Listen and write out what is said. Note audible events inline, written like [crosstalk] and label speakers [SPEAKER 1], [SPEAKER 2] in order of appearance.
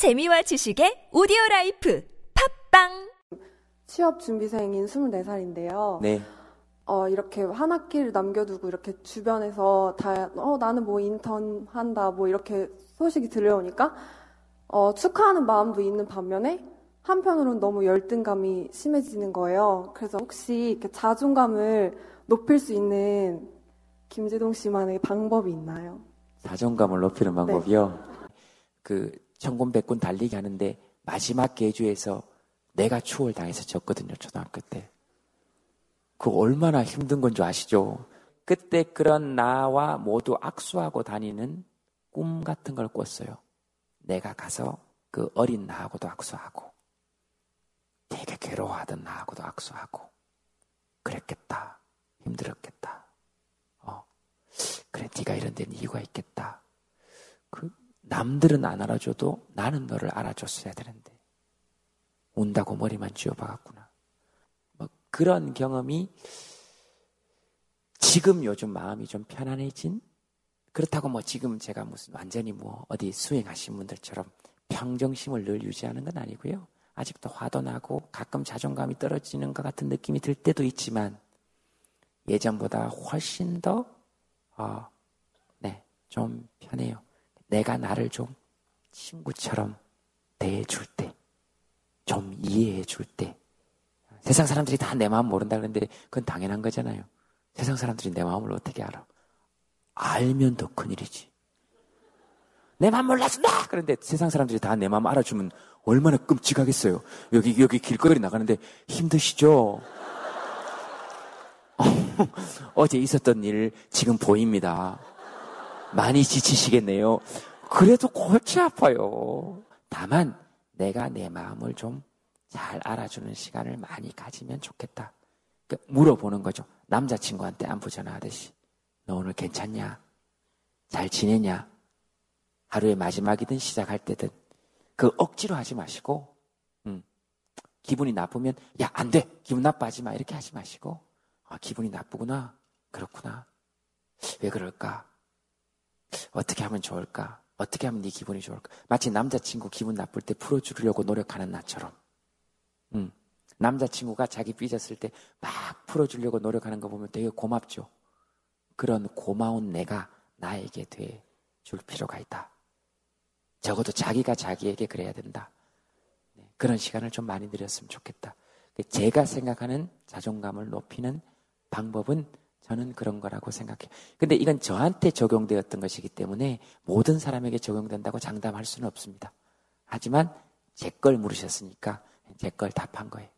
[SPEAKER 1] 재미와 지식의 오디오 라이프 팟빵
[SPEAKER 2] 취업 준비생인 24살인데요.
[SPEAKER 3] 네.
[SPEAKER 2] 어, 이렇게 한 학기를 남겨두고 이렇게 주변에서 다, 어, 나는 뭐 인턴 한다, 뭐 이렇게 소식이 들려오니까, 어, 축하하는 마음도 있는 반면에, 한편으로는 너무 열등감이 심해지는 거예요. 그래서 혹시 이렇게 자존감을 높일 수 있는 김제동 씨만의 방법이 있나요?
[SPEAKER 3] 자존감을 높이는 방법이요. 그 천군백군 달리기 하는데 마지막 계주에서 내가 추월 당해서 졌거든요. 초등학교 때. 그 얼마나 힘든 건 줄 아시죠? 그때 그런 나와 모두 악수하고 다니는 꿈 같은 걸 꿨어요. 내가 가서 그 어린 나하고도 악수하고 되게 괴로워하던 나하고도 악수하고 그랬겠다. 힘들었겠다. 어. 그래 네가 이런 데는 이유가 있겠다. 그 남들은 안 알아줘도 나는 너를 알아줬어야 되는데 운다고 머리만 쥐어박았구나. 뭐 그런 경험이 지금 요즘 마음이 좀 편안해진 그렇다고 뭐 지금 제가 무슨 완전히 뭐 어디 수행하신 분들처럼 평정심을 늘 유지하는 건 아니고요. 아직도 화도 나고 가끔 자존감이 떨어지는 것 같은 느낌이 들 때도 있지만 예전보다 훨씬 더, 어, 네, 좀 편해요. 내가 나를 좀 친구처럼 대해줄 때, 좀 이해해줄 때, 세상 사람들이 다 내 마음 모른다 그러는데 그건 당연한 거잖아요. 세상 사람들이 내 마음을 어떻게 알아? 알면 더 큰일이지. 내 마음 몰라준다! 그런데 세상 사람들이 다 내 마음 알아주면 얼마나 끔찍하겠어요. 여기, 여기 길거리 나가는데 힘드시죠? [laughs] 어제 있었던 일 지금 보입니다. 많이 지치시겠네요. 그래도 골치 아파요. 다만 내가 내 마음을 좀 잘 알아주는 시간을 많이 가지면 좋겠다. 그러니까 물어보는 거죠. 남자친구한테 안부 전화하듯이. 너 오늘 괜찮냐? 잘 지내냐? 하루의 마지막이든 시작할 때든 그 억지로 하지 마시고 음, 기분이 나쁘면 야 안 돼 기분 나빠하지 마 이렇게 하지 마시고 아 기분이 나쁘구나 그렇구나 왜 그럴까 어떻게 하면 좋을까? 어떻게 하면 네 기분이 좋을까? 마치 남자친구 기분 나쁠 때 풀어주려고 노력하는 나처럼. 음, 남자친구가 자기 삐졌을 때 막 풀어주려고 노력하는 거 보면 되게 고맙죠. 그런 고마운 내가 나에게 돼 줄 필요가 있다. 적어도 자기가 자기에게 그래야 된다. 네, 그런 시간을 좀 많이 드렸으면 좋겠다. 제가 생각하는 자존감을 높이는 방법은 저는 그런 거라고 생각해요. 근데 이건 저한테 적용되었던 것이기 때문에 모든 사람에게 적용된다고 장담할 수는 없습니다. 하지만 제 걸 물으셨으니까 제 걸 답한 거예요.